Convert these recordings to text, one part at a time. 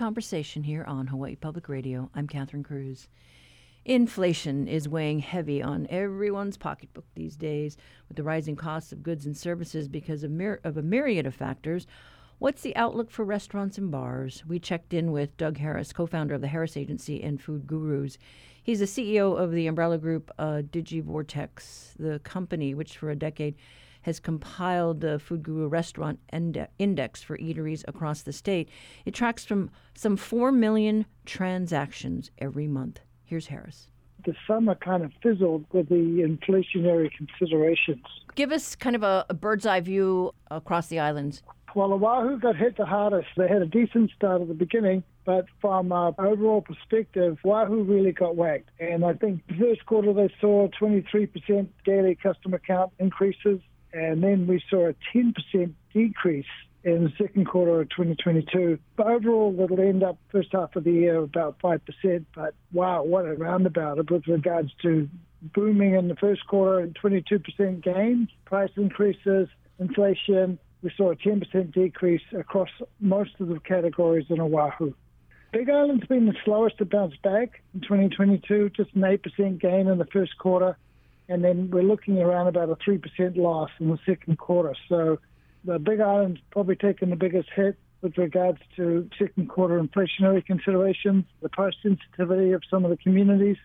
conversation here on Hawaii Public Radio. I'm Catherine Cruz. Inflation is weighing heavy on everyone's pocketbook these days with the rising costs of goods and services because of, of a myriad of factors. What's the outlook for restaurants and bars? We checked in with Doug Harris, co founder of the Harris Agency and Food Gurus. He's the CEO of the umbrella group uh, DigiVortex, the company which for a decade has compiled the Food Guru Restaurant Index for eateries across the state. It tracks from some 4 million transactions every month. Here's Harris. The summer kind of fizzled with the inflationary considerations. Give us kind of a, a bird's eye view across the islands. Well, Oahu got hit the hardest. They had a decent start at the beginning, but from an overall perspective, Oahu really got whacked. And I think the first quarter they saw 23% daily customer count increases, and then we saw a 10% decrease in the second quarter of 2022. But overall, it'll end up first half of the year about 5%. But wow, what a roundabout with regards to booming in the first quarter and 22% gains, price increases, inflation. We saw a 10% decrease across most of the categories in Oahu. Big Island's been the slowest to bounce back in 2022, just an 8% gain in the first quarter. And then we're looking around about a 3% loss in the second quarter. So the Big Island's probably taken the biggest hit with regards to second quarter inflationary considerations, the price sensitivity of some of the communities.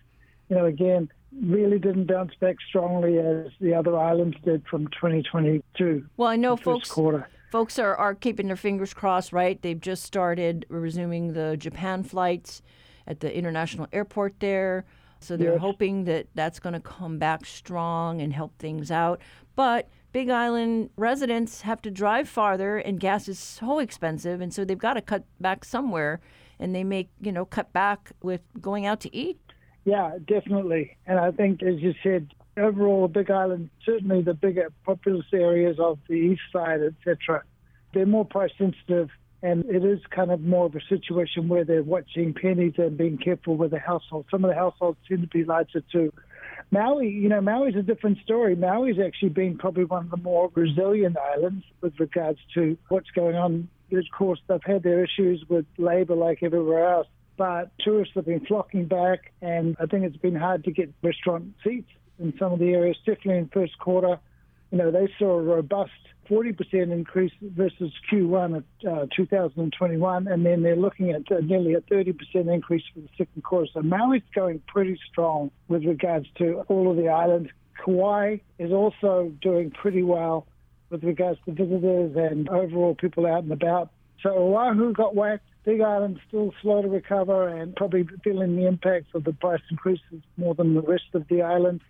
You know, again, really didn't bounce back strongly as the other islands did from 2022. Well, I know folks quarter. folks are, are keeping their fingers crossed, right? They've just started resuming the Japan flights at the international airport there. So they're Yes. hoping that that's going to come back strong and help things out. But Big Island residents have to drive farther, and gas is so expensive, and so they've got to cut back somewhere. And they may, you know, cut back with going out to eat. Yeah, definitely. And I think, as you said, overall, Big Island, certainly the bigger populous areas of the east side, etc., they're more price sensitive. And it is kind of more of a situation where they're watching pennies and being careful with the household. Some of the households tend to be larger too. Maui, you know, Maui's a different story. Maui's actually been probably one of the more resilient islands with regards to what's going on. Of course, they've had their issues with labor like everywhere else, but tourists have been flocking back, and I think it's been hard to get restaurant seats in some of the areas, definitely in first quarter. You know, they saw a robust 40% increase versus Q1 of uh, 2021, and then they're looking at uh, nearly a 30% increase for the second quarter. So Maui's going pretty strong with regards to all of the islands. Kauai is also doing pretty well with regards to visitors and overall people out and about. So Oahu got whacked. Big Island still slow to recover and probably feeling the impacts of the price increases more than the rest of the island.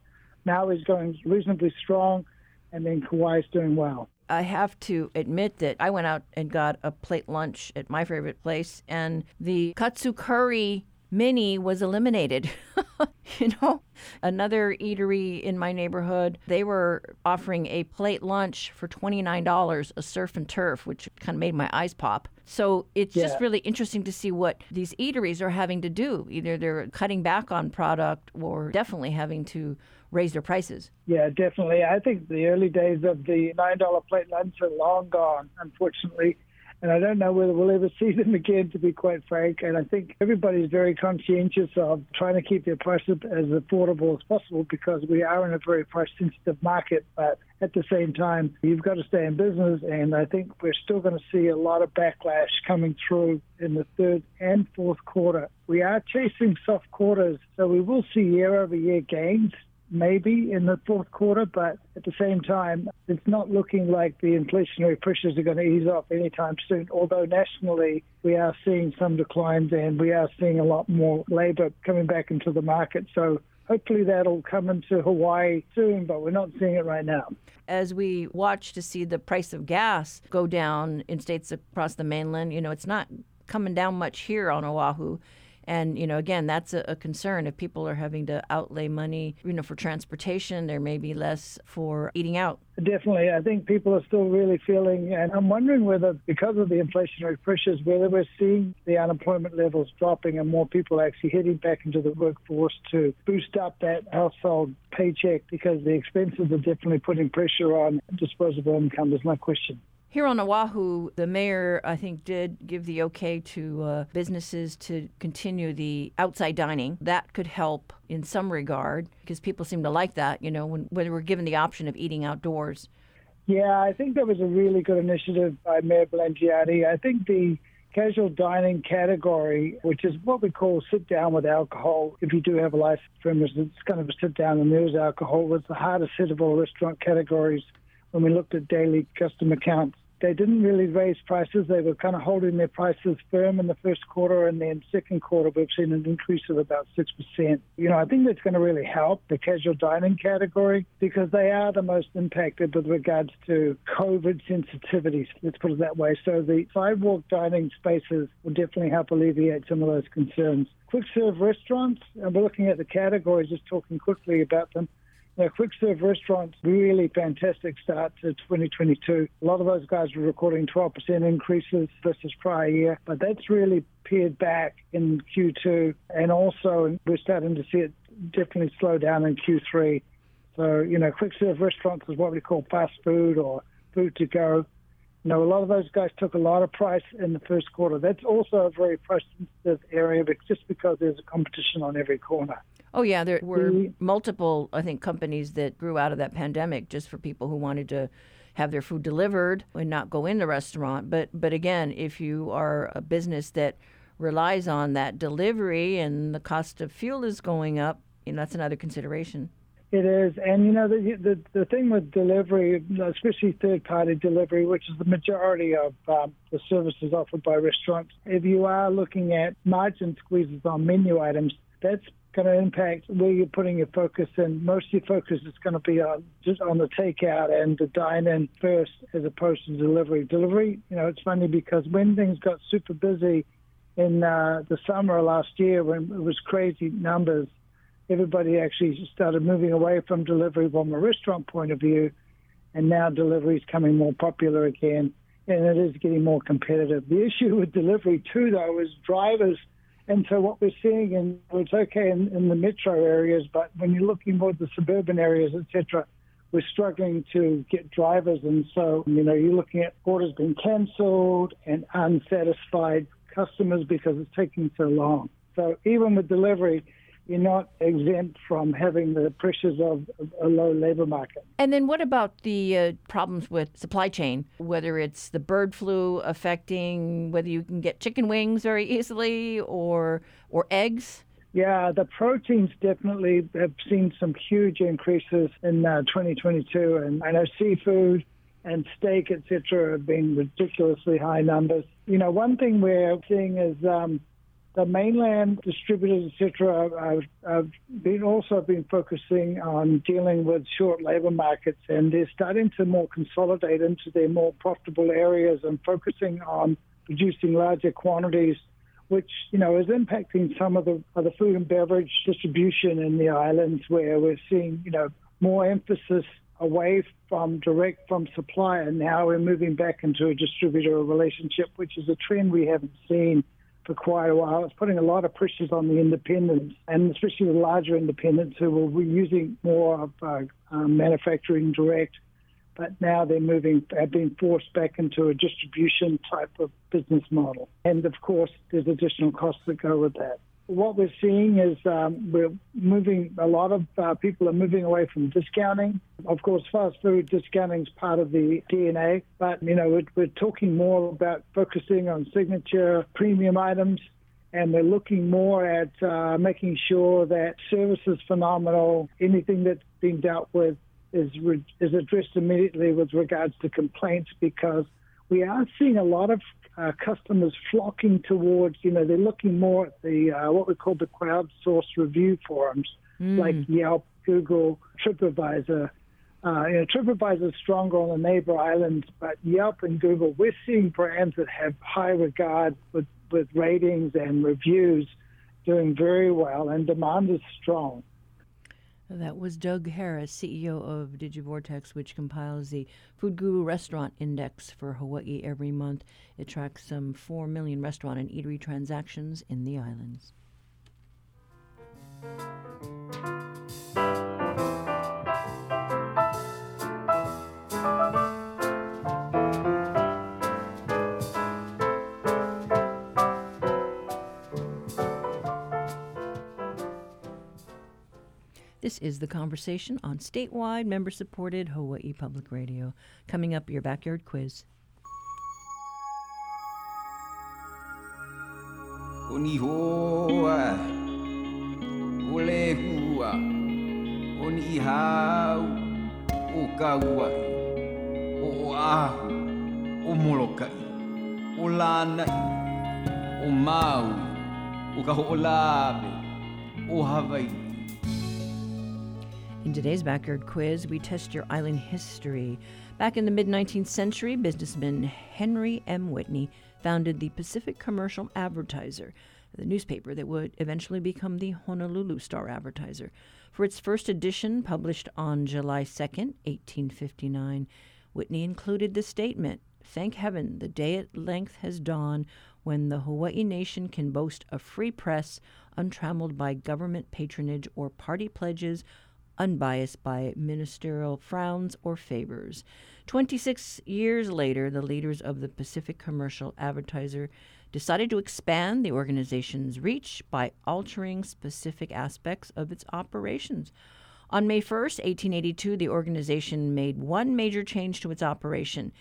Maui's going reasonably strong, and then Kauai's doing well. I have to admit that I went out and got a plate lunch at my favorite place, and the katsu curry mini was eliminated. you know, another eatery in my neighborhood, they were offering a plate lunch for $29, a surf and turf, which kind of made my eyes pop. So it's just really interesting to see what these eateries are having to do. Either they're cutting back on product or definitely having to raise their prices. Yeah, definitely. I think the early days of the $9 plate lunch are long gone, unfortunately. And I don't know whether we'll ever see them again, to be quite frank. And I think everybody's very conscientious of trying to keep their prices as affordable as possible because we are in a very price sensitive market. But at the same time, you've got to stay in business. And I think we're still going to see a lot of backlash coming through in the third and fourth quarter. We are chasing soft quarters, so we will see year over year gains maybe in the fourth quarter, but at the same time, it's not looking like the inflationary pressures are going to ease off anytime soon. Although nationally, we are seeing some declines and we are seeing a lot more labor coming back into the market. So hopefully that'll come into Hawaii soon, but we're not seeing it right now. as we watch to see the price of gas go down in states across the mainland, you know, it's not coming down much here on Oahu. And, you know, again, that's a, a concern. If people are having to outlay money, you know, for transportation, there may be less for eating out. Definitely. I think people are still really feeling, and I'm wondering whether, because of the inflationary pressures, whether we're seeing the unemployment levels dropping and more people actually heading back into the workforce to boost up that household paycheck because the expenses are definitely putting pressure on disposable income. There's no question. Here on Oahu, the mayor, I think, did give the okay to uh, businesses to continue the outside dining. That could help in some regard because people seem to like that, you know, when, when we're given the option of eating outdoors. Yeah, I think that was a really good initiative by Mayor Blangiardi. I think the casual dining category, which is what we call sit down with alcohol, if you do have a license premise, it's kind of a sit down and there's alcohol, was the hardest hit of all restaurant categories when we looked at daily customer counts they didn't really raise prices. They were kind of holding their prices firm in the first quarter, and then second quarter we've seen an increase of about six percent. You know, I think that's going to really help the casual dining category because they are the most impacted with regards to COVID sensitivities. Let's put it that way. So the sidewalk dining spaces will definitely help alleviate some of those concerns. Quick serve restaurants, and we're looking at the categories, just talking quickly about them. Now, quick serve restaurants, really fantastic start to 2022. A lot of those guys were recording 12% increases versus prior year, but that's really pared back in Q2. And also, we're starting to see it definitely slow down in Q3. So, you know, quick serve restaurants is what we call fast food or food to go. You know, a lot of those guys took a lot of price in the first quarter. That's also a very price sensitive area, but just because there's a competition on every corner. Oh yeah, there were mm-hmm. multiple I think companies that grew out of that pandemic just for people who wanted to have their food delivered and not go in the restaurant. But but again, if you are a business that relies on that delivery and the cost of fuel is going up, you know, that's another consideration. It is, and you know the the, the thing with delivery, especially third party delivery, which is the majority of um, the services offered by restaurants. If you are looking at margin squeezes on menu items, that's going to impact where you're putting your focus and most of your focus is going to be on just on the takeout and the dine in first as opposed to delivery. Delivery you know it's funny because when things got super busy in uh, the summer last year when it was crazy numbers everybody actually started moving away from delivery from a restaurant point of view and now delivery is coming more popular again and it is getting more competitive. The issue with delivery too though is drivers and so what we're seeing, and it's okay in, in the metro areas, but when you're looking more at the suburban areas, etc., we're struggling to get drivers. And so, you know, you're looking at orders being cancelled and unsatisfied customers because it's taking so long. So even with delivery, you're not exempt from having the pressures of a low labor market. And then what about the uh, problems with supply chain, whether it's the bird flu affecting whether you can get chicken wings very easily or or eggs? Yeah, the proteins definitely have seen some huge increases in uh, 2022, and I know seafood and steak, etc., have been ridiculously high numbers. You know, one thing we're seeing is um, the mainland distributors, etc., have, have been also been focusing on dealing with short labor markets, and they're starting to more consolidate into their more profitable areas and focusing on producing larger quantities, which you know is impacting some of the of the food and beverage distribution in the islands, where we're seeing you know more emphasis away from direct from supplier. Now we're moving back into a distributor relationship, which is a trend we haven't seen for quite a while. It's putting a lot of pressures on the independents, and especially the larger independents who were using more of uh, um, manufacturing direct, but now they're moving, have been forced back into a distribution type of business model. And of course, there's additional costs that go with that what we're seeing is um, we're moving, a lot of uh, people are moving away from discounting. Of course, fast food discounting is part of the DNA, but, you know, we're, we're talking more about focusing on signature premium items and we're looking more at uh, making sure that service is phenomenal. Anything that's been dealt with is, re- is addressed immediately with regards to complaints because we are seeing a lot of uh, customers flocking towards, you know, they're looking more at the uh, what we call the crowdsourced review forums mm. like Yelp, Google, TripAdvisor. Uh, you know, TripAdvisor is stronger on the neighbor islands, but Yelp and Google, we're seeing brands that have high regard with, with ratings and reviews doing very well, and demand is strong. That was Doug Harris, CEO of Digivortex, which compiles the Food Guru Restaurant Index for Hawaii every month. It tracks some 4 million restaurant and eatery transactions in the islands. This is The Conversation on statewide, member supported Hawaii Public Radio. Coming up, your backyard quiz. Oni hoa, ole hua, oni hau, o kauai, o ahu, In today's backyard quiz, we test your island history. Back in the mid 19th century, businessman Henry M. Whitney founded the Pacific Commercial Advertiser, the newspaper that would eventually become the Honolulu Star Advertiser. For its first edition, published on July 2, 1859, Whitney included the statement Thank heaven, the day at length has dawned when the Hawaii nation can boast a free press untrammeled by government patronage or party pledges unbiased by ministerial frowns or favors. 26 years later, the leaders of the Pacific Commercial Advertiser decided to expand the organization's reach by altering specific aspects of its operations. On May 1st, 1882, the organization made one major change to its operation.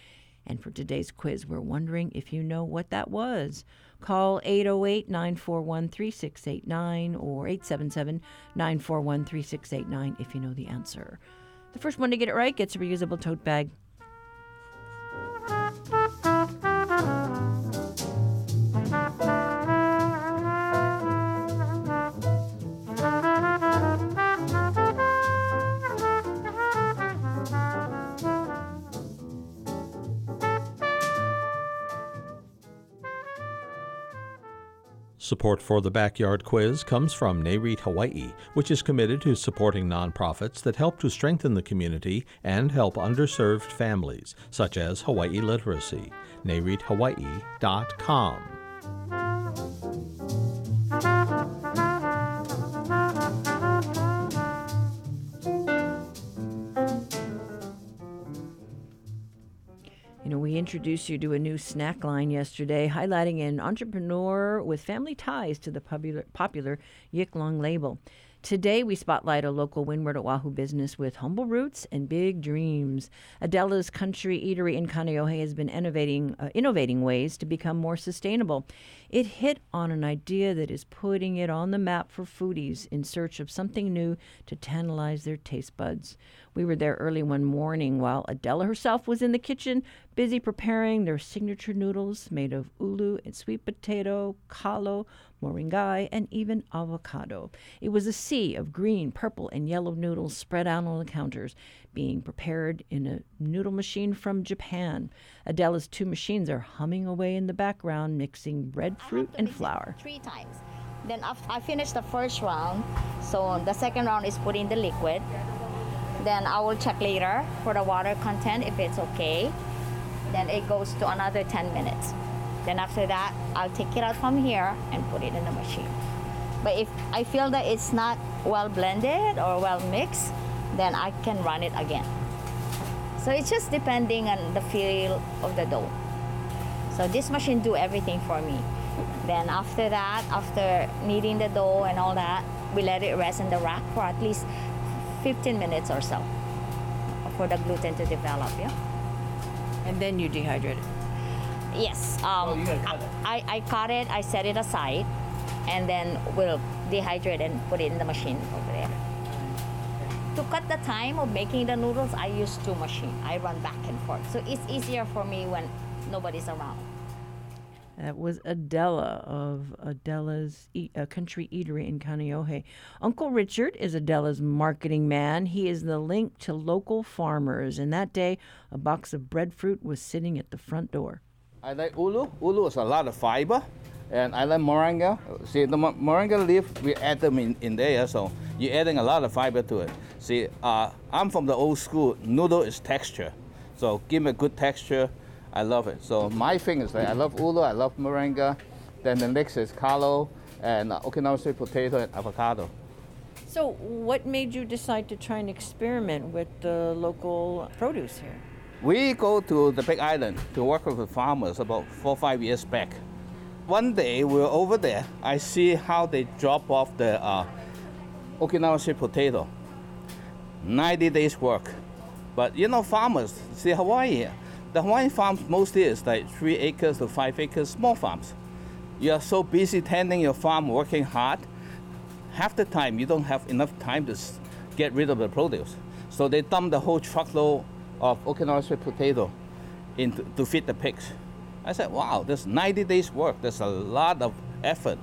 And for today's quiz, we're wondering if you know what that was. Call 808 941 3689 or 877 941 3689 if you know the answer. The first one to get it right gets a reusable tote bag. Support for the Backyard Quiz comes from NAREIT Hawaii, which is committed to supporting nonprofits that help to strengthen the community and help underserved families, such as Hawaii Literacy. NAREITHawaii.com. You know, we introduced you to a new snack line yesterday, highlighting an entrepreneur with family ties to the popular, popular Yik Long label. Today, we spotlight a local Windward Oahu business with humble roots and big dreams. Adela's Country Eatery in Kaneohe has been innovating, uh, innovating ways to become more sustainable. It hit on an idea that is putting it on the map for foodies in search of something new to tantalize their taste buds. We were there early one morning while Adela herself was in the kitchen, busy preparing their signature noodles made of ulu and sweet potato, kalo, moringai, and even avocado. It was a sea of green, purple, and yellow noodles spread out on the counters, being prepared in a noodle machine from Japan. Adela's two machines are humming away in the background, mixing breadfruit and flour. Three times. Then after I finish the first round, so the second round is putting the liquid. Then I will check later for the water content if it's okay. Then it goes to another 10 minutes. Then after that, I'll take it out from here and put it in the machine. But if I feel that it's not well blended or well mixed, then I can run it again. So it's just depending on the feel of the dough. So this machine do everything for me. Then after that, after kneading the dough and all that, we let it rest in the rack for at least 15 minutes or so for the gluten to develop, yeah? And then you dehydrate it. Yes. Um, I, I cut it, I set it aside, and then we'll dehydrate and put it in the machine over there. To cut the time of making the noodles, I use two machines. I run back and forth. So it's easier for me when nobody's around. That was Adela of Adela's e- uh, Country Eatery in Kaneohe. Uncle Richard is Adela's marketing man. He is the link to local farmers. And that day, a box of breadfruit was sitting at the front door. I like ulu. Ulu is a lot of fiber. And I like moringa. See, the moringa leaf, we add them in, in there, so you're adding a lot of fiber to it. See, uh, I'm from the old school. Noodle is texture. So give me a good texture. I love it. So my thing is that I love ulu, I love moringa. Then the next is kalo and uh, Okinawa sweet potato and avocado. So, what made you decide to try and experiment with the local produce here? We go to the Big Island to work with the farmers about four or five years back. One day we were over there. I see how they drop off the uh, Okinawa sweet potato 90 days work. But you know, farmers, see Hawaii, the Hawaiian farms mostly is like three acres to five acres, small farms. You are so busy tending your farm, working hard. Half the time, you don't have enough time to get rid of the produce. So they dump the whole truckload of Okinawa sweet potato into to feed the pigs. I said, wow, there's 90 days work. There's a lot of effort.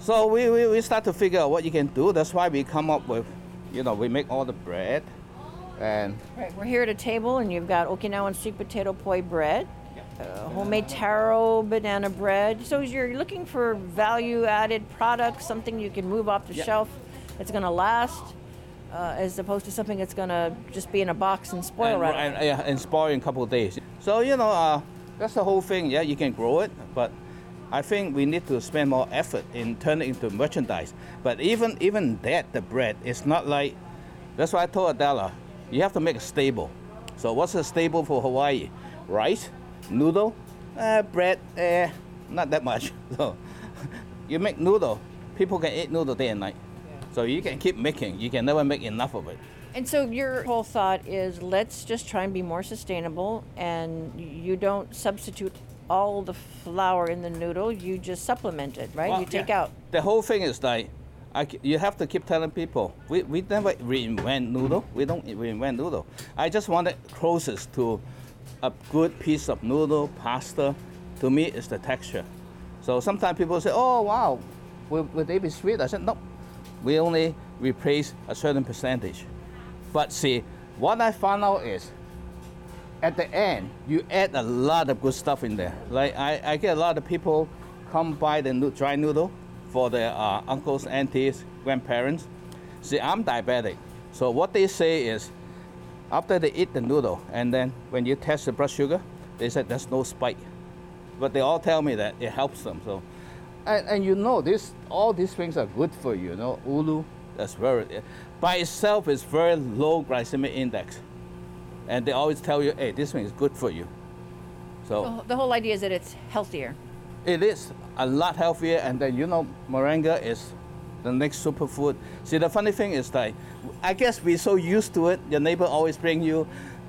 So we, we, we start to figure out what you can do. That's why we come up with, you know, we make all the bread and Right, we're here at a table, and you've got Okinawan sweet potato poi bread, uh, homemade taro banana bread. So you're looking for value-added products, something you can move off the Yeah. shelf that's going to last, uh, as opposed to something that's going to just be in a box and spoil and, right and, yeah, and spoil in a couple of days. So you know, uh, that's the whole thing. Yeah, you can grow it, but I think we need to spend more effort in turning it into merchandise. But even even that, the bread, it's not like. That's why I told Adela, you have to make a stable. So what's a stable for Hawaii? Rice, noodle, uh, bread, eh, not that much. So you make noodle, people can eat noodle day and night. So you can keep making. You can never make enough of it. And so your whole thought is let's just try and be more sustainable, and you don't substitute all the flour in the noodle. You just supplement it, right? Well, you take yeah. out. The whole thing is like, I you have to keep telling people, we, we never reinvent noodle. We don't reinvent noodle. I just want it closest to a good piece of noodle, pasta. To me, it's the texture. So sometimes people say, oh, wow, will, will they be sweet? I said, no. We only replace a certain percentage. But see, what I found out is, at the end, you add a lot of good stuff in there. Like I, I get a lot of people come buy the dry noodle for their uh, uncles, aunties, grandparents. See, I'm diabetic, so what they say is, after they eat the noodle, and then when you test the blood sugar, they said there's no spike. But they all tell me that it helps them. So, and, and you know this, all these things are good for you. You know, ulu, that's very, by itself is very low glycemic index and they always tell you, hey, this one is good for you. So The- whole idea is that it's healthier. it is a lot healthier, and then you know, moringa is the next superfood. See, the funny thing is that I guess we're so used to it. Your neighbor always bring you,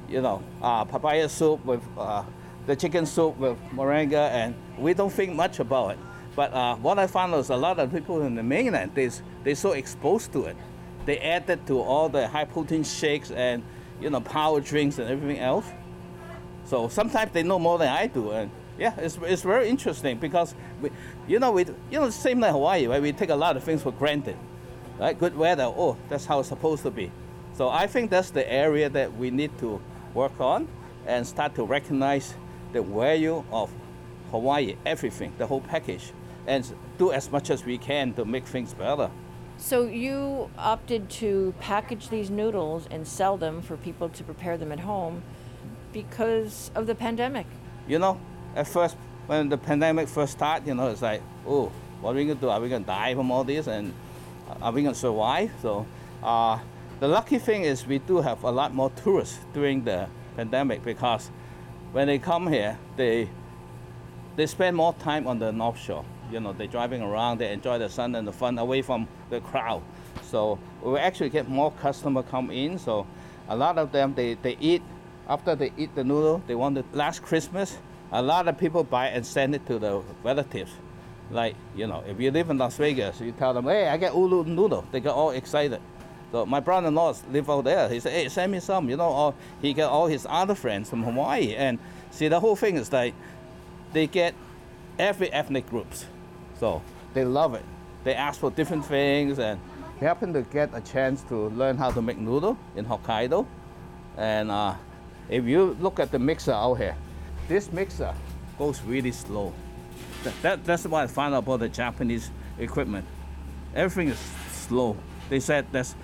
you know, uh, papaya soup with uh, the chicken soup with moringa, and we don't think much about it. But uh, what I found is a lot of people in the mainland, they they're so exposed to it. They add it to all the high protein shakes and you know power drinks and everything else. So sometimes they know more than I do, and yeah, it's, it's very interesting because we, you know, we you know, same like Hawaii, right? We take a lot of things for granted, right? Good weather, oh, that's how it's supposed to be. So I think that's the area that we need to work on and start to recognize the value of Hawaii, everything, the whole package, and do as much as we can to make things better. So you opted to package these noodles and sell them for people to prepare them at home because of the pandemic. You know, at first when the pandemic first started, you know, it's like, oh, what are we gonna do? Are we gonna die from all this, and are we gonna survive? So, uh, the lucky thing is we do have a lot more tourists during the pandemic because when they come here, they they spend more time on the North Shore. You know, they're driving around, they enjoy the sun and the fun away from the crowd. So we actually get more customer come in. So a lot of them they, they eat after they eat the noodle, they want to last Christmas. A lot of people buy and send it to the relatives. Like, you know, if you live in Las Vegas, you tell them, hey, I get ulu noodle. They get all excited. So my brother-in-law live out there. He said, hey, send me some. You know, or he get all his other friends from Hawaii. And see, the whole thing is like, they get every ethnic groups. So they love it. They ask for different things and we happen to get a chance to learn how to make noodle in Hokkaido. And uh, if you look at the mixer out here, this mixer goes really slow. That, that, that's what I found out about the Japanese equipment. Everything is slow. They said that's,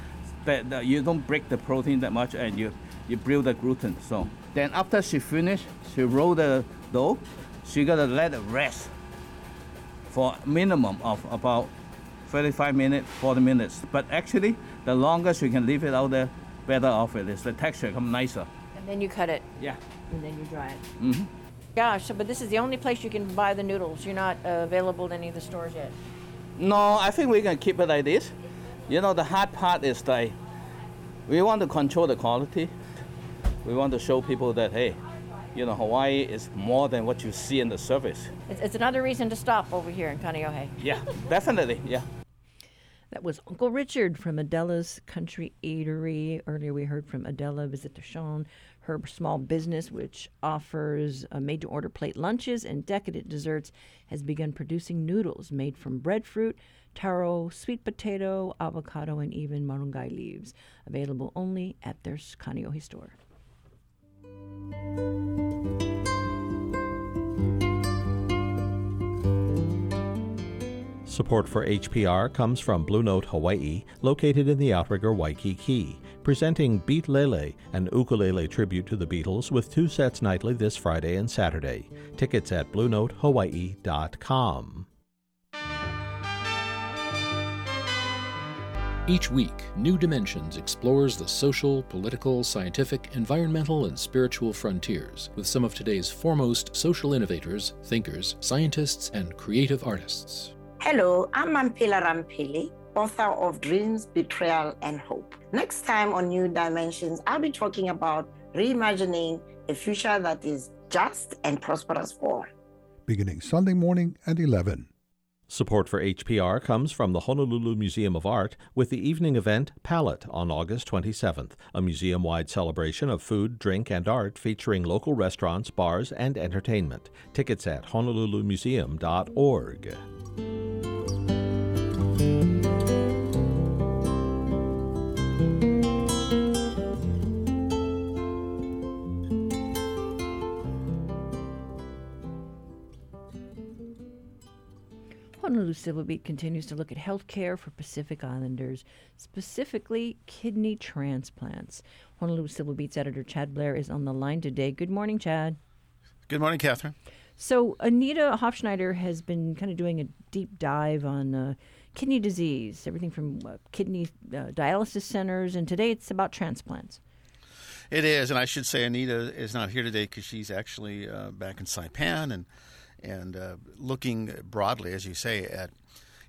that, that you don't break the protein that much and you, you build the gluten. So then after she finished, she rolled the dough. She gotta let it rest for a minimum of about 35 minutes, 40 minutes. But actually, the longer you can leave it out there, better off it is. The texture come nicer. And then you cut it Yeah. and then you dry it. hmm Gosh, so, but this is the only place you can buy the noodles. You're not uh, available in any of the stores yet. No, I think we're gonna keep it like this. You know, the hard part is like We want to control the quality. We want to show people that, hey, you know, Hawaii is more than what you see in the surface. It's, it's another reason to stop over here in Kaneohe. Yeah, definitely, yeah. That was Uncle Richard from Adela's Country Eatery. Earlier, we heard from Adela Visitation, her small business, which offers uh, made to order plate lunches and decadent desserts, has begun producing noodles made from breadfruit, taro, sweet potato, avocado, and even marungai leaves. Available only at their Kaneohe store. Support for HPR comes from Blue Note Hawaii, located in the outrigger Waikiki, presenting Beat Lele, an ukulele tribute to the Beatles, with two sets nightly this Friday and Saturday. Tickets at BlueNoteHawaii.com. Each week, New Dimensions explores the social, political, scientific, environmental, and spiritual frontiers with some of today's foremost social innovators, thinkers, scientists, and creative artists. Hello, I'm Mamphela Ramphele, author of Dreams, Betrayal, and Hope. Next time on New Dimensions, I'll be talking about reimagining a future that is just and prosperous for all. Beginning Sunday morning at 11. Support for HPR comes from the Honolulu Museum of Art with the evening event Palette on August 27th, a museum wide celebration of food, drink, and art featuring local restaurants, bars, and entertainment. Tickets at honolulumuseum.org. Honolulu Civil Beat continues to look at health care for Pacific Islanders, specifically kidney transplants. Honolulu Civil Beat's editor Chad Blair is on the line today. Good morning, Chad. Good morning, Catherine. So, Anita Hofschneider has been kind of doing a deep dive on uh, kidney disease, everything from uh, kidney uh, dialysis centers, and today it's about transplants. It is, and I should say Anita is not here today because she's actually uh, back in Saipan and and uh, looking broadly, as you say, at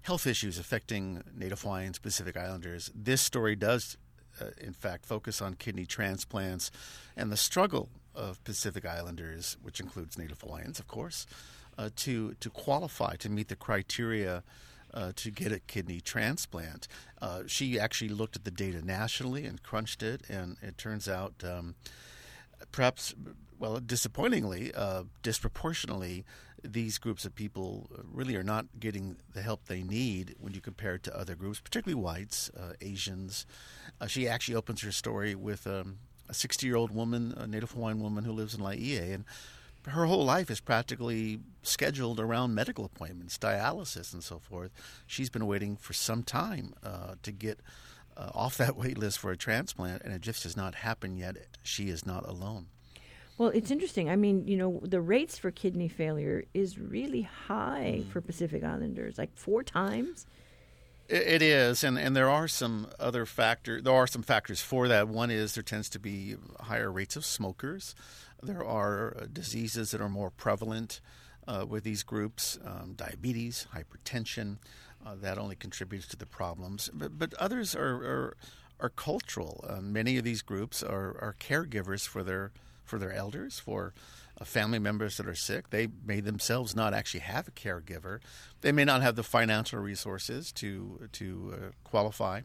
health issues affecting Native Hawaiians, Pacific Islanders. This story does, uh, in fact, focus on kidney transplants and the struggle of Pacific Islanders, which includes Native Hawaiians, of course, uh, to to qualify to meet the criteria. Uh, to get a kidney transplant, uh, she actually looked at the data nationally and crunched it, and it turns out, um, perhaps, well, disappointingly, uh, disproportionately, these groups of people really are not getting the help they need when you compare it to other groups, particularly whites, uh, Asians. Uh, she actually opens her story with um, a 60 year old woman, a Native Hawaiian woman who lives in Laie, and her whole life is practically scheduled around medical appointments, dialysis, and so forth. She's been waiting for some time uh, to get uh, off that wait list for a transplant, and it just has not happened yet. She is not alone. Well, it's interesting. I mean, you know, the rates for kidney failure is really high for Pacific Islanders, like four times. It is, and, and there are some other factors. There are some factors for that. One is there tends to be higher rates of smokers. There are uh, diseases that are more prevalent uh, with these groups, um, diabetes, hypertension. Uh, that only contributes to the problems. But, but others are are, are cultural. Uh, many of these groups are, are caregivers for their for their elders, for uh, family members that are sick. They may themselves not actually have a caregiver. They may not have the financial resources to to uh, qualify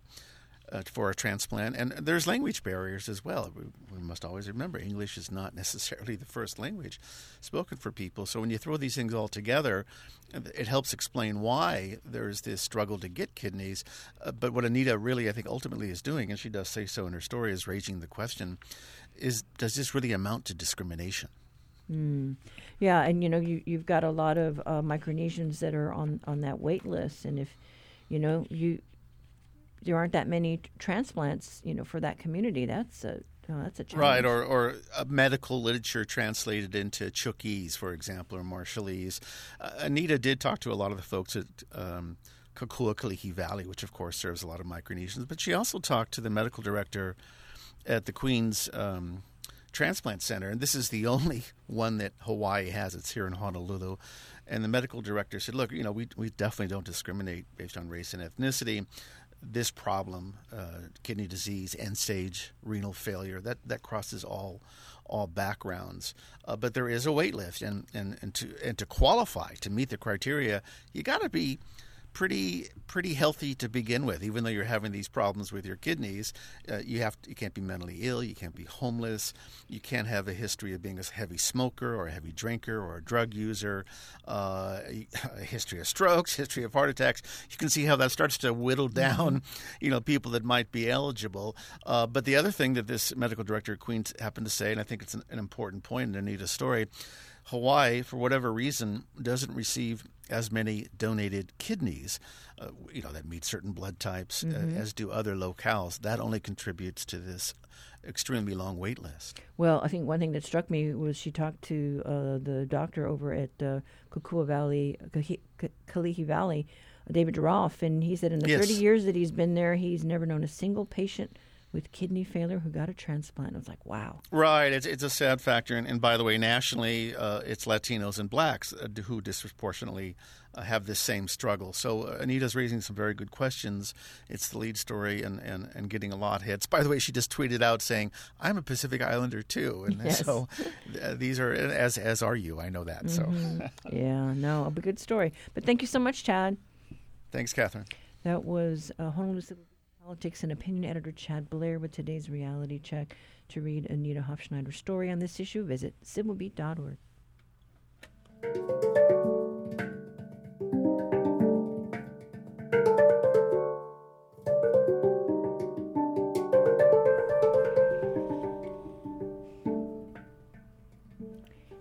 uh, for a transplant. And there's language barriers as well. We, we, must always remember English is not necessarily the first language spoken for people. So when you throw these things all together, it helps explain why there's this struggle to get kidneys. Uh, but what Anita really, I think, ultimately is doing, and she does say so in her story, is raising the question: Is does this really amount to discrimination? Mm. Yeah, and you know you you've got a lot of uh, Micronesians that are on on that wait list, and if you know you there aren't that many t- transplants, you know, for that community. That's a oh, that's a challenge. Right, or or medical literature translated into Chuukese, for example, or Marshallese. Uh, Anita did talk to a lot of the folks at. Um, Kokua Kalihi Valley, which of course serves a lot of Micronesians, but she also talked to the medical director at the Queen's um, Transplant Center, and this is the only one that Hawaii has. It's here in Honolulu, and the medical director said, "Look, you know, we we definitely don't discriminate based on race and ethnicity." this problem, uh, kidney disease, end stage renal failure, that, that crosses all all backgrounds. Uh, but there is a wait list, and, and, and to and to qualify to meet the criteria, you got to be pretty pretty healthy to begin with. Even though you're having these problems with your kidneys, uh, you have to, you can't be mentally ill, you can't be homeless, you can't have a history of being a heavy smoker or a heavy drinker or a drug user, uh, a history of strokes, history of heart attacks. You can see how that starts to whittle mm-hmm. down, you know, people that might be eligible. Uh, but the other thing that this medical director at Queens happened to say, and I think it's an, an important point in Anita's story. Hawaii, for whatever reason, doesn't receive as many donated kidneys, uh, you know, that meet certain blood types, uh, mm-hmm. as do other locales. That only contributes to this extremely long wait list. Well, I think one thing that struck me was she talked to uh, the doctor over at uh, Kokua Valley, Kalihi Valley, David Derauf, and he said in the yes. 30 years that he's been there, he's never known a single patient – with kidney failure who got a transplant. I was like, wow. Right. It's, it's a sad factor. And, and by the way, nationally, uh, it's Latinos and blacks uh, who disproportionately uh, have this same struggle. So uh, Anita's raising some very good questions. It's the lead story and, and, and getting a lot hits. By the way, she just tweeted out saying, I'm a Pacific Islander too. And yes. so uh, these are, as, as are you. I know that. Mm-hmm. So, yeah, no, a good story. But thank you so much, Chad. Thanks, Catherine. That was uh, Honolulu Politics and opinion editor Chad Blair with today's reality check. To read Anita Hofschneider's story on this issue, visit civilbeat.org.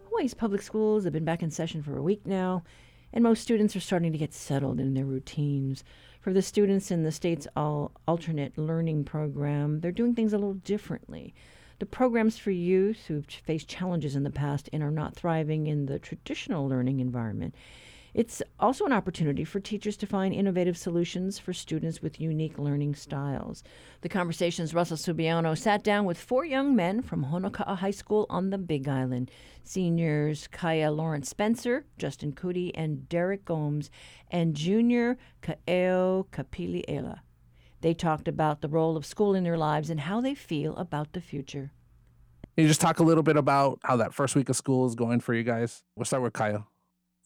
Hawaii's public schools have been back in session for a week now, and most students are starting to get settled in their routines. For the students in the state's all alternate learning program, they're doing things a little differently. The programs for youth who've faced challenges in the past and are not thriving in the traditional learning environment it's also an opportunity for teachers to find innovative solutions for students with unique learning styles. The conversations Russell Subbiano sat down with four young men from Honoka'a High School on the Big Island seniors Kaya Lawrence Spencer, Justin Cootie, and Derek Gomes, and junior Kaeo Kapili'ela. They talked about the role of school in their lives and how they feel about the future. Can you just talk a little bit about how that first week of school is going for you guys? We'll start with Kaya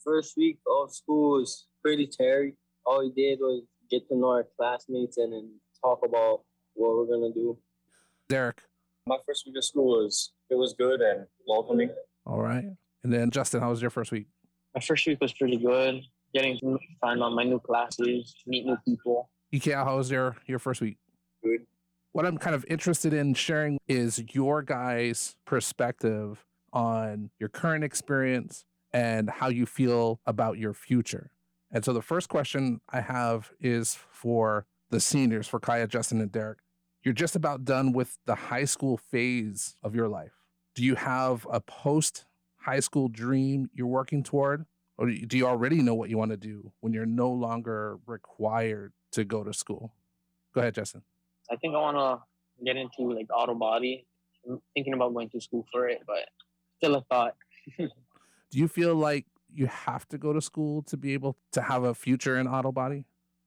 first week of school was pretty terry. All we did was get to know our classmates and then talk about what we're gonna do. Derek. My first week of school was it was good and welcoming. All right. And then Justin, how was your first week? My first week was pretty good. Getting to find out my new classes, meet new people. Ikea, how was your your first week? Good. What I'm kind of interested in sharing is your guys' perspective on your current experience and how you feel about your future. And so the first question I have is for the seniors, for Kaya, Justin, and Derek. You're just about done with the high school phase of your life. Do you have a post high school dream you're working toward? Or do you already know what you want to do when you're no longer required to go to school? Go ahead, Justin. I think I want to get into like auto body. I'm thinking about going to school for it, but still a thought. do you feel like you have to go to school to be able to have a future in auto body?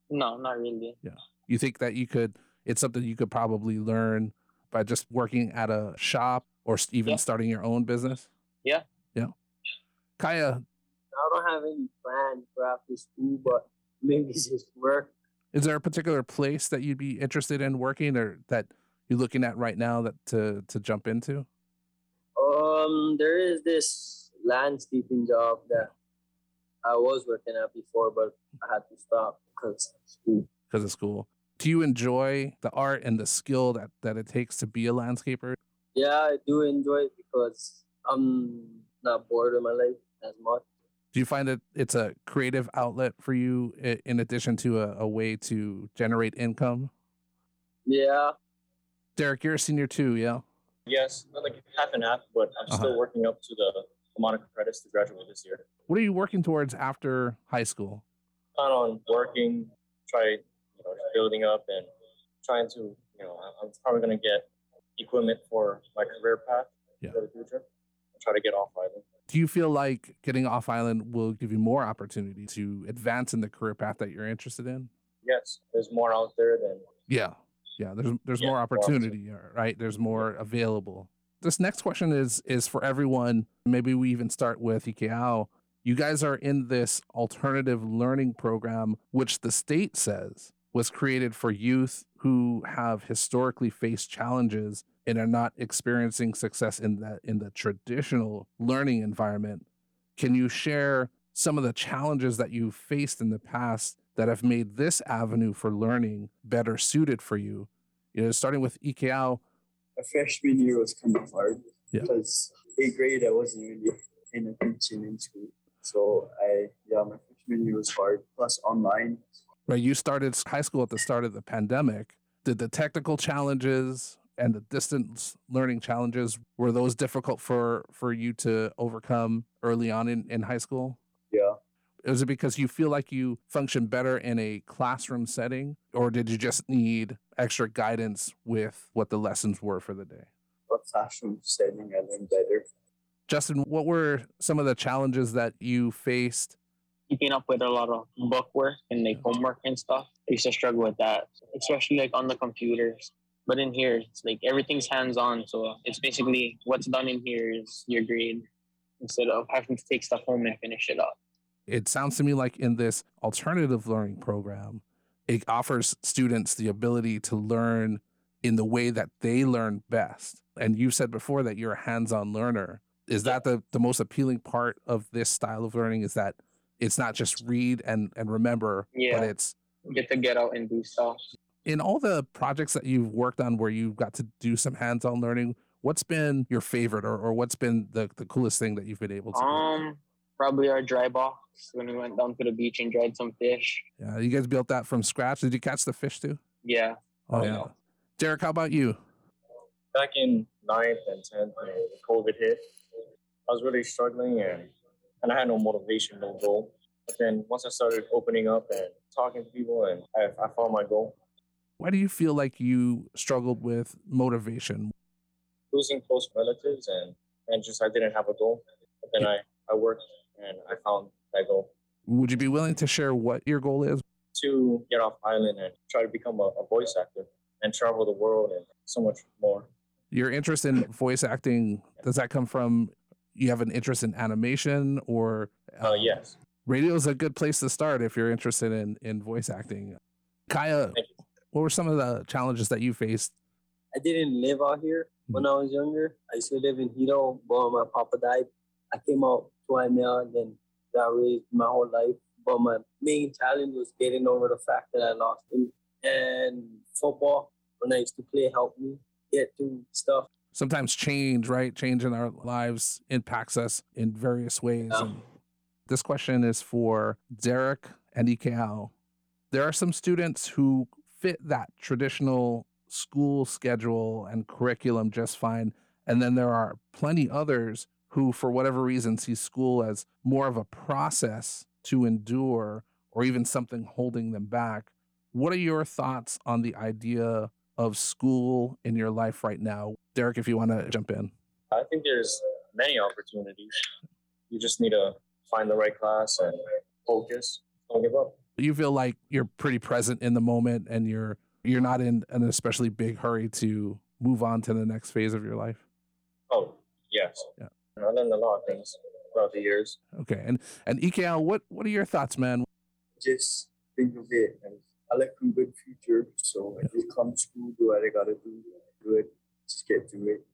No, not really. Yeah. You think that you could, it's something you could probably learn by just working at a shop or even yeah. starting your own business? Yeah. Yeah. Kaya. I don't have any plan for after school, but maybe just work. Is there a particular place that you'd be interested in working or that you're looking at right now that to to jump into? Um, there is this landscaping job that I was working at before, but I had to stop because of school. Because of school. Do you enjoy the art and the skill that, that it takes to be a landscaper? Yeah, I do enjoy it because I'm not bored with my life as much. Do you find that it's a creative outlet for you in addition to a, a way to generate income? Yeah. Derek, you're a senior too, yeah? Yes, like half and half, but I'm uh-huh. still working up to the Monica credits to graduate this year. What are you working towards after high school? Plan on working, try you know building up and trying to you know I'm probably going to get equipment for my career path yeah. for the future. And try to get off island. Do you feel like getting off island will give you more opportunity to advance in the career path that you're interested in? yes, there's more out there than Yeah. Yeah, there's there's Yeah, more more opportunity, uh, right? There's more available. This next question is is for everyone. Maybe we even start with Ikeao. You guys are in this alternative learning program, which the state says was created for youth who have historically faced challenges and are not experiencing success in that in the traditional learning environment. Can you share some of the challenges that you've faced in the past that have made this avenue for learning better suited for you? You know, starting with Ikeao. My freshman year was kind of hard Yeah. because eighth grade I wasn't really paying attention in school. So I yeah, my freshman year was hard. Plus online. Right, you started high school at the start of the pandemic. Did the technical challenges and the distance learning challenges were those difficult for for you to overcome early on in, in high school? Yeah. Was it because you feel like you function better in a classroom setting, or did you just need extra guidance with what the lessons were for the day? What classroom setting I learned better. Justin, what were some of the challenges that you faced? keeping up with a lot of book work and like homework and stuff. I used to struggle with that, especially like on the computers. But in here, it's like everything's hands on. So it's basically what's done in here is your grade instead of having to take stuff home and finish it up. It sounds to me like in this alternative learning program, it offers students the ability to learn in the way that they learn best. And you said before that you're a hands on learner. Is that the, the most appealing part of this style of learning? Is that it's not just read and, and remember, Yeah. but it's Get to get out and do stuff. in all the projects that you've worked on where you've got to do some hands on learning, what's been your favorite or, or what's been the, the coolest thing that you've been able to do? Um, Probably our dry box when we went down to the beach and dried some fish. Yeah, you guys built that from scratch. Did you catch the fish too? Yeah. Oh, yeah. Derek, how about you? back in ninth and tenth, you know, COVID hit. I was really struggling and and I had no motivation, no goal. But then once I started opening up and talking to people, and I, I found my goal. Why do you feel like you struggled with motivation? Losing close relatives and and just I didn't have a goal. But then I I worked and I found that goal Would you be willing to share what your goal is? to get off island and try to become a, a voice actor and travel the world and so much more. Your interest in voice acting, does that come from you have an interest in animation or Uh, yes. radio is a good place to start if you're interested in, in voice acting. Kaya, what were some of the challenges that you faced? I didn't live out here when I was younger. I used to live in Hilo, but my papa died. I came out Waimea and then got raised my whole life. But my main challenge was getting over the fact that I lost him. And football, when I used to play, helped me get through stuff. Sometimes change, right? Change in our lives impacts us in various ways. And this question is for Derek and Ikao. There are some students who fit that traditional school schedule and curriculum just fine. And then there are plenty others who, for whatever reason, see school as more of a process to endure or even something holding them back. What are your thoughts on the idea of school in your life right now? Derek, if you want to jump in. I think there's many opportunities. You just need to find the right class and focus. Don't give up. You feel like you're pretty present in the moment and you're you're not in an especially big hurry to move on to the next phase of your life. Oh, yes. Yeah. And I learned a lot of things throughout the years. Okay. And and Ikea, what what are your thoughts, man? Just think of it as I like a good future. So I just come to school, do what I gotta do, do it, just get through it.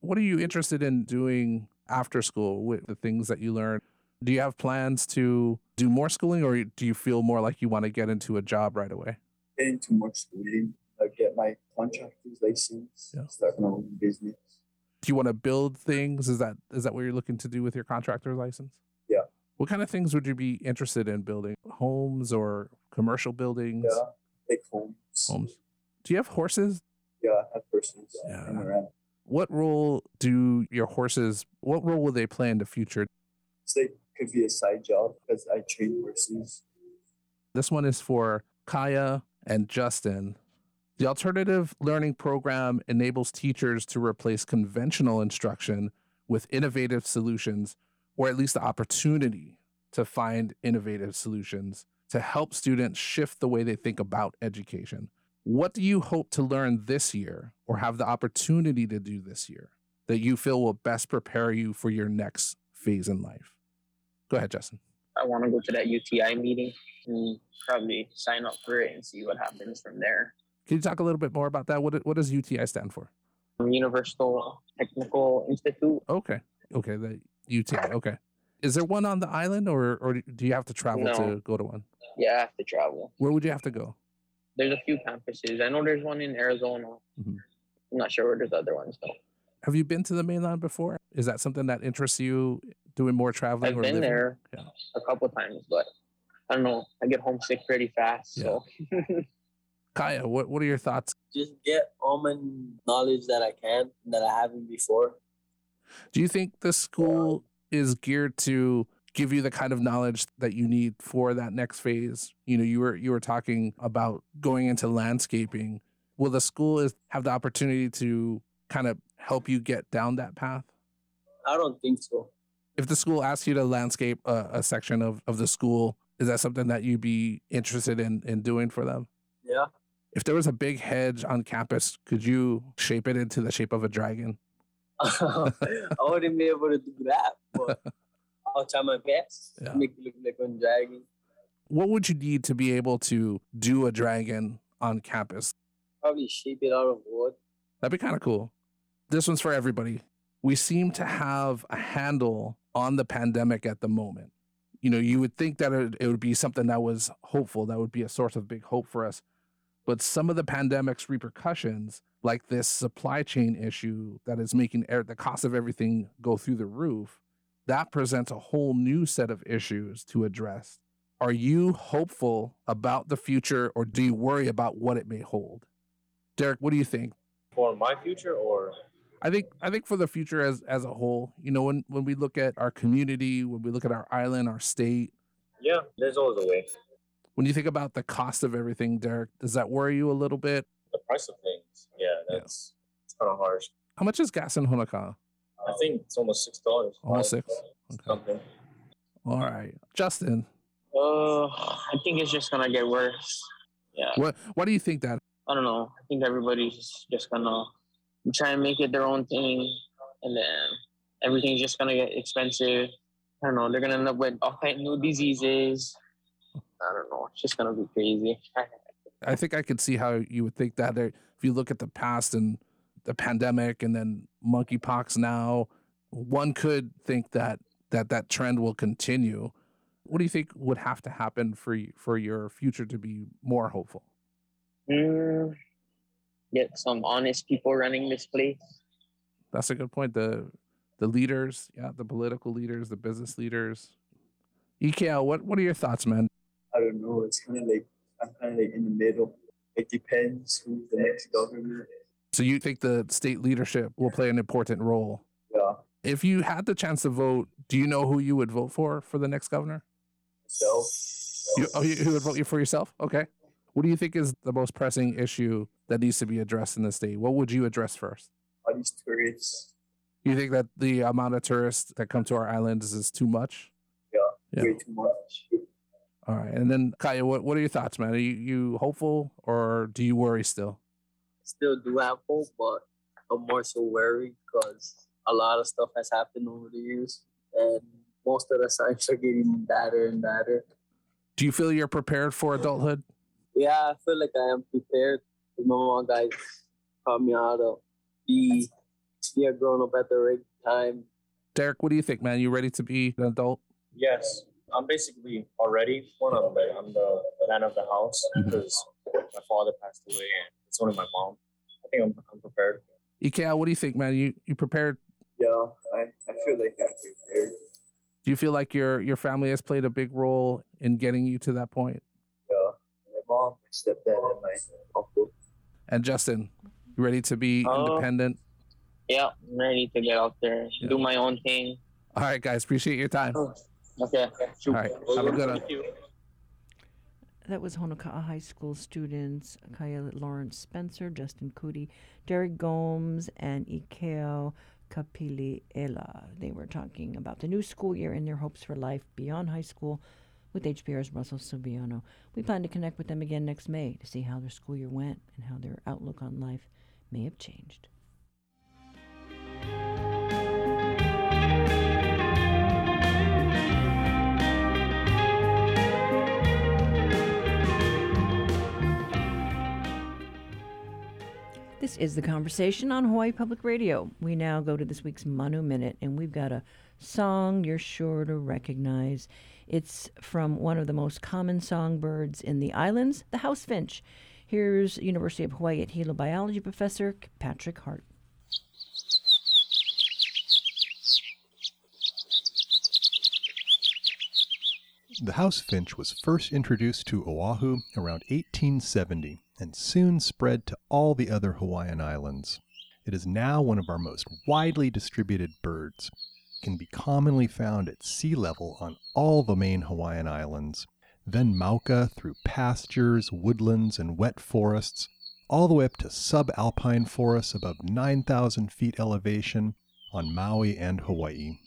What are you interested in doing after school with the things that you learn? Do you have plans to do more schooling or do you feel more like you want to get into a job right away? Get into more schooling, I get my contractor's license, start my own business. Do you want to build things? Is that is that what you're looking to do with your contractor's license? Yeah. What kind of things would you be interested in building? Homes or commercial buildings? Yeah, like homes. Homes. Do you have horses? Yeah, I have in around. What role do your horses? What role will they play in the future? It's like could be a side job because I train horses. This one is for Kaya and Justin. The alternative learning program enables teachers to replace conventional instruction with innovative solutions, or at least the opportunity to find innovative solutions to help students shift the way they think about education. What do you hope to learn this year or have the opportunity to do this year that you feel will best prepare you for your next phase in life? Go ahead, Justin. I want to go to that UTI meeting and probably sign up for it and see what happens from there. Can you talk a little bit more about that? What, what does UTI stand for? Universal Technical Institute. Okay. Okay. The UTI. Okay. Is there one on the island or, or do you have to travel No. to go to one? Yeah, I have to travel. Where would you have to go? There's a few campuses. I know there's one in Arizona. Mhm. I'm not sure where there's other ones though. Have you been to the mainland before? Is that something that interests you doing more traveling I've or been living? there Yeah. a couple times, but I don't know. I get homesick pretty fast. So Kaya, what, what are your thoughts? Just get all my knowledge that I can that I haven't before. Do you think the school um, is geared to give you the kind of knowledge that you need for that next phase? You know, you were you were talking about going into landscaping. Will the school is have the opportunity to kind of help you get down that path? I don't think so. If the school asks you to landscape a, a section of, of the school, is that something that you'd be interested in in doing for them? If there was a big hedge on campus, could you shape it into the shape of a dragon? I wouldn't be able to do that, but I'll try my best Yeah. to make it look like a dragon. What would you need to be able to do a dragon on campus? Probably shape it out of wood. That'd be kind of cool. This one's for everybody. We seem to have a handle on the pandemic at the moment. You know, you would think that it, it would be something that was hopeful, that would be a source of big hope for us. But some of the pandemic's repercussions, like this supply chain issue that is making air, the cost of everything go through the roof, that presents a whole new set of issues to address. Are you hopeful about the future or do you worry about what it may hold? Derek, what do you think? For my future or I think I think for the future as as a whole, you know, when when we look at our community, when we look at our island, our state, yeah, there's always a way. When you think about the cost of everything, Derek, does that worry you a little bit? The price of things, yeah, that's it's kind of harsh. How much is gas in Honokaa? I think it's almost six dollars. Almost six. Something. All right, Justin, uh, I think it's just gonna get worse. Yeah. what why do you think that? I don't know. I think everybody's just gonna try and make it their own thing, and then everything's just gonna get expensive. I don't know. They're gonna end up with all kind of new diseases. I don't know. It's just gonna be crazy. I think I could see how you would think that. If you look at the past and the pandemic, and then monkeypox now, one could think that that that trend will continue. What do you think would have to happen for y- for your future to be more hopeful? Mm, get some honest people running this place. That's a good point. The the leaders, yeah, the political leaders, the business leaders. EKL, what what are your thoughts, man? I don't know. It's kind of like I'm kind of like in the middle. It depends who the next governor. Is. So you think the state leadership will play an important role? Yeah. If you had the chance to vote, do you know who you would vote for for the next governor? So You, oh, you, who would vote you for yourself? Okay. What do you think is the most pressing issue that needs to be addressed in the state? What would you address first? all these tourists, You think that the amount of tourists that come to our islands is too much? yeah, Yeah. way too much. All right. And then Kaya, what, what are your thoughts, man? Are you, you hopeful or do you worry still? Still do have hope, but I'm more so worried because a lot of stuff has happened over the years, and most of the signs are getting badder and badder. Do you feel you're prepared for adulthood? Yeah, I feel like I am prepared. My mom guys taught me how to be be a grown up at the right time. Derek, what do you think, man? You ready to be an adult? Yes, I'm basically already one. I'm the I'm the man of the house Mm-hmm. because my father passed away, and it's only my mom. I think I'm, I'm prepared. EKL, what do you think, man? You you prepared? Yeah, I, I feel like I'm prepared. Do you feel like your your family has played a big role in getting you to that point? Yeah, my mom, my stepdad, and my uncle. And Justin, you ready to be Uh, independent? Yeah, I'm ready to get out there, do my own thing. All right, guys, appreciate your time. All Okay. right, have a good one. That was Honokaa High School students Kaya Lawrence Spencer, Justin Cootie, Derek Gomes, and Ikeo Kapili Ela. They were talking about the new school year and their hopes for life beyond high school with HPR's Russell Subiono. We plan to connect with them again next May to see how their school year went and how their outlook on life may have changed. This is the conversation on Hawaii Public Radio. We now go to this week's Manu Minute, and we've got a song you're sure to recognize. It's from one of the most common songbirds in the islands, the house finch. Here's University of Hawaii at Hilo biology professor Patrick Hart. The house finch was first introduced to Oahu around 1870 and soon spread to all the other Hawaiian islands. It is now one of our most widely distributed birds. Can be commonly found at sea level on all the main Hawaiian islands, then Mauka through pastures, woodlands, and wet forests, all the way up to subalpine forests above 9,000 feet elevation on Maui and Hawaii.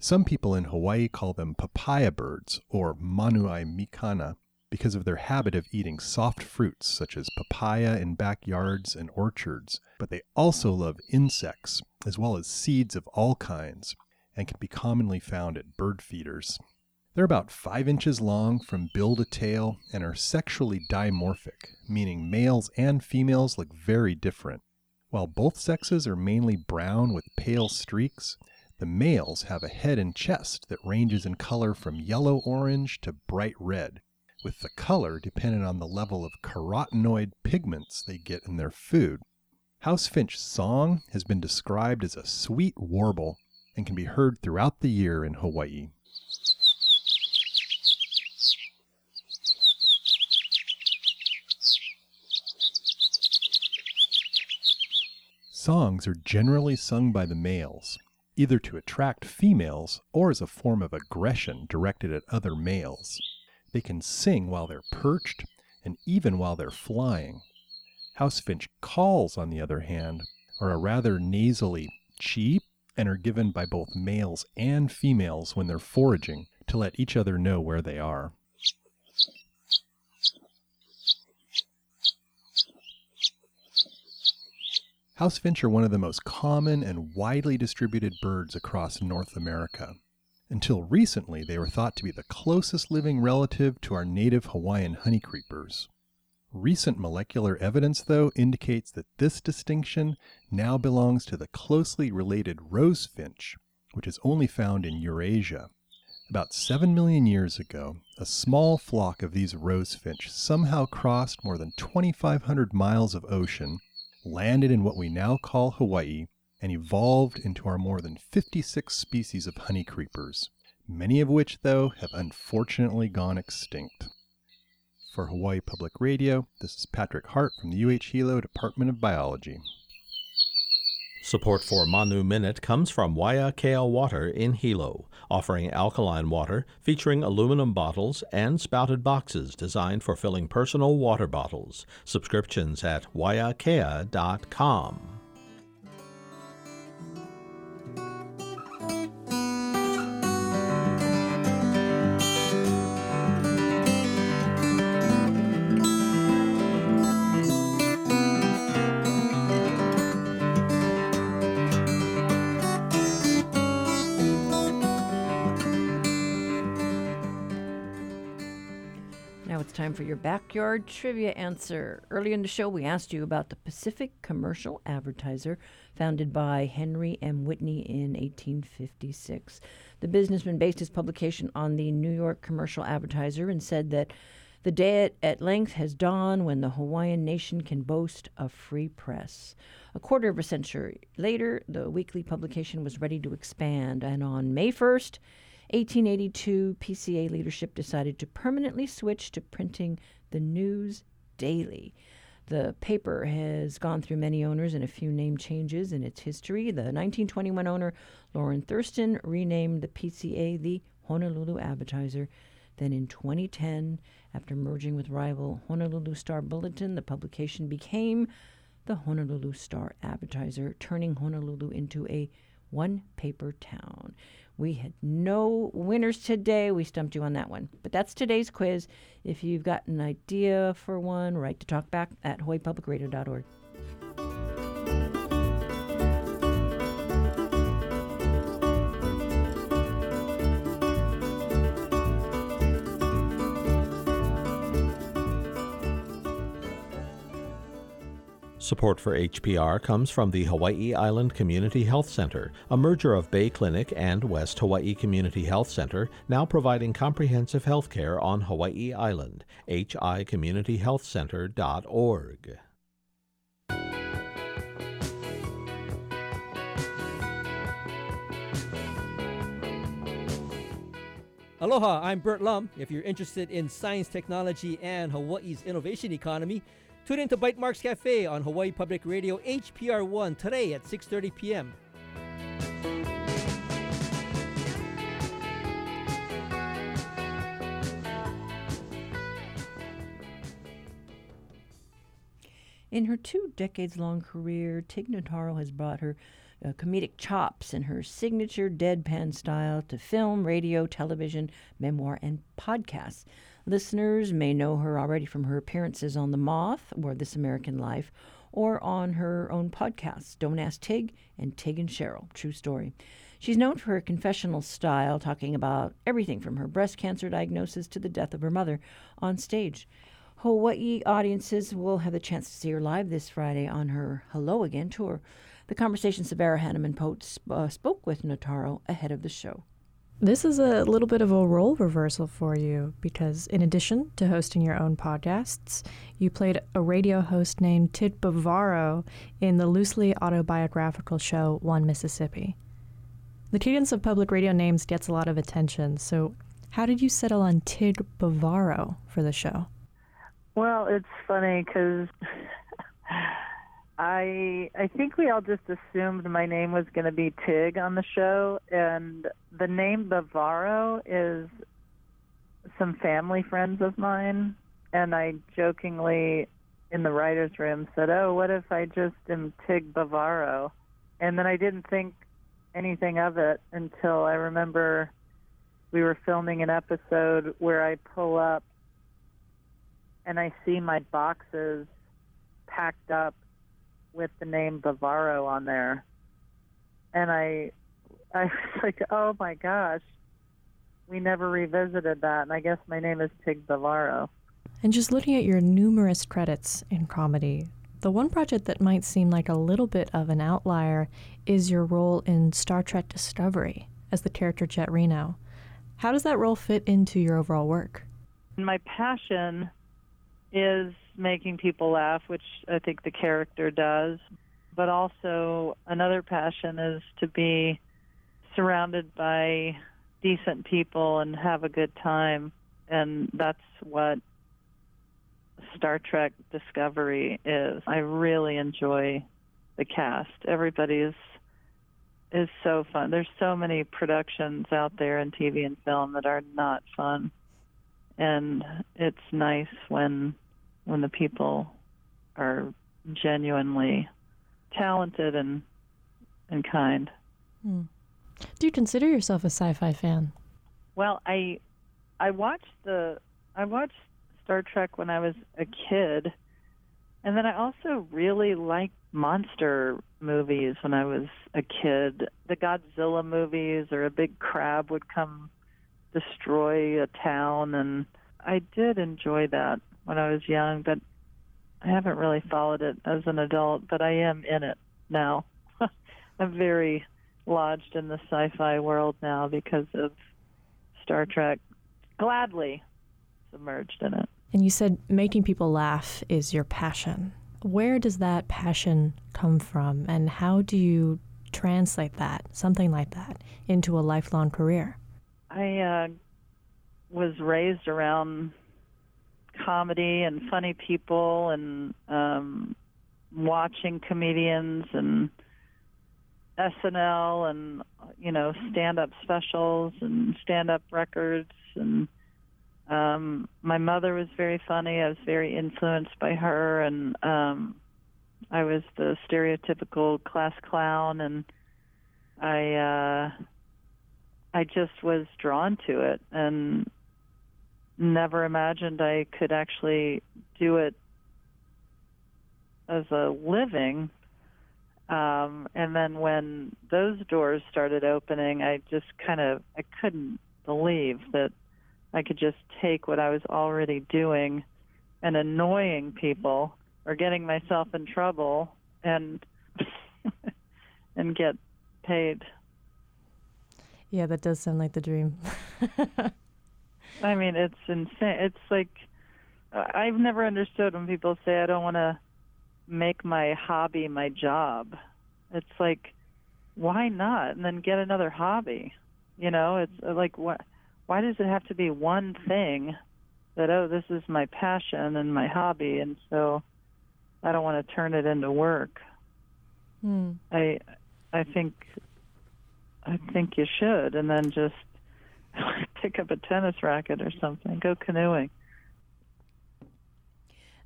Some people in Hawaii call them papaya birds or Manuai mikana because of their habit of eating soft fruits such as papaya in backyards and orchards, but they also love insects as well as seeds of all kinds and can be commonly found at bird feeders. They're about 5 inches long from bill to tail and are sexually dimorphic, meaning males and females look very different. While both sexes are mainly brown with pale streaks, the males have a head and chest that ranges in color from yellow orange to bright red, with the color dependent on the level of carotenoid pigments they get in their food. House finch song has been described as a sweet warble and can be heard throughout the year in Hawaii. Songs are generally sung by the males, either to attract females or as a form of aggression directed at other males. They can sing while they're perched and even while they're flying. House finch calls, on the other hand, are a rather nasally cheep and are given by both males and females when they're foraging to let each other know where they are. House finch are one of the most common and widely distributed birds across North America. Until recently, they were thought to be the closest living relative to our native Hawaiian honeycreepers. Recent molecular evidence, though, indicates that this distinction now belongs to the closely related rose finch, which is only found in Eurasia. About 7 million years ago, a small flock of these rose finch somehow crossed more than 2,500 miles of ocean, landed in what we now call Hawaii, and evolved into our more than 56 species of honey creepers, many of which, though, have unfortunately gone extinct. For Hawaii Public Radio, this is Patrick Hart from the UH Hilo Department of Biology. Support for Manu Minute comes from Waiakea Water in Hilo, offering alkaline water featuring aluminum bottles and spouted boxes designed for filling personal water bottles. Subscriptions at waiakea.com. time for your backyard trivia answer. Early in the show, we asked you about the Pacific Commercial Advertiser, founded by Henry M. Whitney in 1856. The businessman based his publication on the New York Commercial Advertiser and said that the day at length has dawned when the Hawaiian nation can boast a free press. A quarter of a century later, the weekly publication was ready to expand, and on May 1st, 1882, PCA leadership decided to permanently switch to printing the news daily. The paper has gone through many owners and a few name changes in its history. The 1921 owner, Lorrin Thurston, renamed the PCA the Honolulu Advertiser. Then in 2010, after merging with rival Honolulu Star Bulletin, the publication became the Honolulu Star Advertiser, turning Honolulu into a one paper town. We had no winners today. We stumped you on that one. But that's today's quiz. If you've got an idea for one, write to talkback at hawaiipublicradio.org. Support for HPR comes from the Hawaii Island Community Health Center, a merger of Bay Clinic and West Hawaii Community Health Center, now providing comprehensive health care on Hawaii Island. hicommunityhealthcenter.org. Aloha, I'm Burt Lum. If you're interested in science, technology, and Hawaii's innovation economy, Tune in to Bytemarks Cafe on Hawaii Public Radio HPR1 today at 6:30 p.m. In her two decades long career, Tig Notaro has brought her uh, comedic chops and her signature deadpan style to film, radio, television, memoir, and podcasts. Listeners may know her already from her appearances on The Moth or This American Life or on her own podcasts, Don't Ask Tig and Tig and Cheryl, True Story. She's known for her confessional style, talking about everything from her breast cancer diagnosis to the death of her mother on stage. Hawaii audiences will have the chance to see her live this Friday on her Hello Again tour. The conversation Savannah Harriman Pote uh, spoke with Notaro ahead of the show. This is a little bit of a role reversal for you because, in addition to hosting your own podcasts, you played a radio host named Tig Bavaro in the loosely autobiographical show One Mississippi. The cadence of public radio names gets a lot of attention, so how did you settle on Tig Bavaro for the show? Well, it's funny because I I think we all just assumed my name was going to be Tig on the show, and the name Bavaro is some family friends of mine, and I jokingly in the writers' room said, "Oh, what if I just am Tig Bavaro?" And then I didn't think anything of it until I remember we were filming an episode where I pull up and I see my boxes packed up with the name Bavaro on there. And I I was like, "Oh my gosh. We never revisited that." And I guess my name is Tig Bavaro. And just looking at your numerous credits in comedy, the one project that might seem like a little bit of an outlier is your role in Star Trek Discovery as the character Jet Reno. How does that role fit into your overall work? My passion is making people laugh, which I think the character does. But also, another passion is to be surrounded by decent people and have a good time. And that's what Star Trek Discovery is. I really enjoy the cast. Everybody is is so fun. There's so many productions out there in TV and film that are not fun. And it's nice when when the people are genuinely talented and and kind. Hmm. Do you consider yourself a sci-fi fan? Well, I I watched the I watched Star Trek when I was a kid, and then I also really liked monster movies when I was a kid. The Godzilla movies, or a big crab would come destroy a town, and I did enjoy that when I was young, but I haven't really followed it as an adult, but I am in it now. I'm very lodged in the sci-fi world now because of Star Trek. Gladly submerged in it. And you said making people laugh is your passion. Where does that passion come from, and how do you translate that, something like that, into a lifelong career? I uh, was raised around comedy and funny people and um, watching comedians and SNL and you know stand-up specials and stand-up records and um, my mother was very funny. I was very influenced by her and um, I was the stereotypical class clown and I uh, I just was drawn to it and never imagined I could actually do it as a living. Um, and then when those doors started opening, I just kind of I couldn't believe that I could just take what I was already doing and annoying people or getting myself in trouble and and get paid. Yeah, that does sound like the dream. I mean, it's insane. It's like I've never understood when people say I don't want to make my hobby my job. It's like why not and then get another hobby? You know, it's like what why does it have to be one thing that oh this is my passion and my hobby and so I don't want to turn it into work. Hmm. I I think I think you should and then just pick up a tennis racket or something, go canoeing.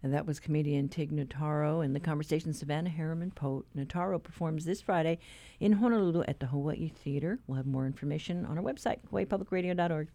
And that was comedian Tig Notaro and the conversation Savannah Harriman Pote. Notaro performs this Friday in Honolulu at the Hawaii Theater. We'll have more information on our website, hawaiipublicradio.org.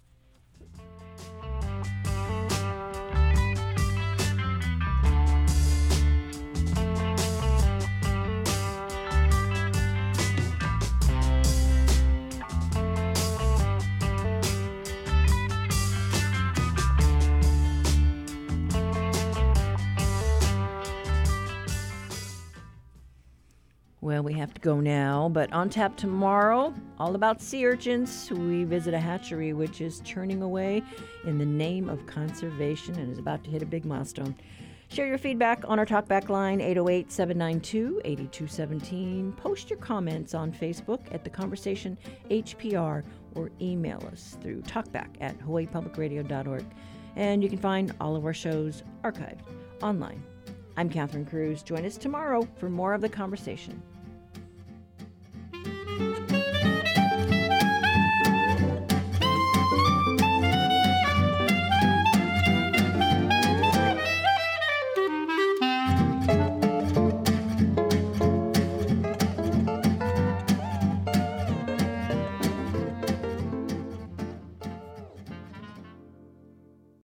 Well, we have to go now, but on tap tomorrow, all about sea urchins. We visit a hatchery which is churning away in the name of conservation and is about to hit a big milestone. Share your feedback on our talkback line 808 792 8217. Post your comments on Facebook at The Conversation HPR or email us through talkback at hawaiipublicradio.org. And you can find all of our shows archived online. I'm Catherine Cruz. Join us tomorrow for more of the conversation.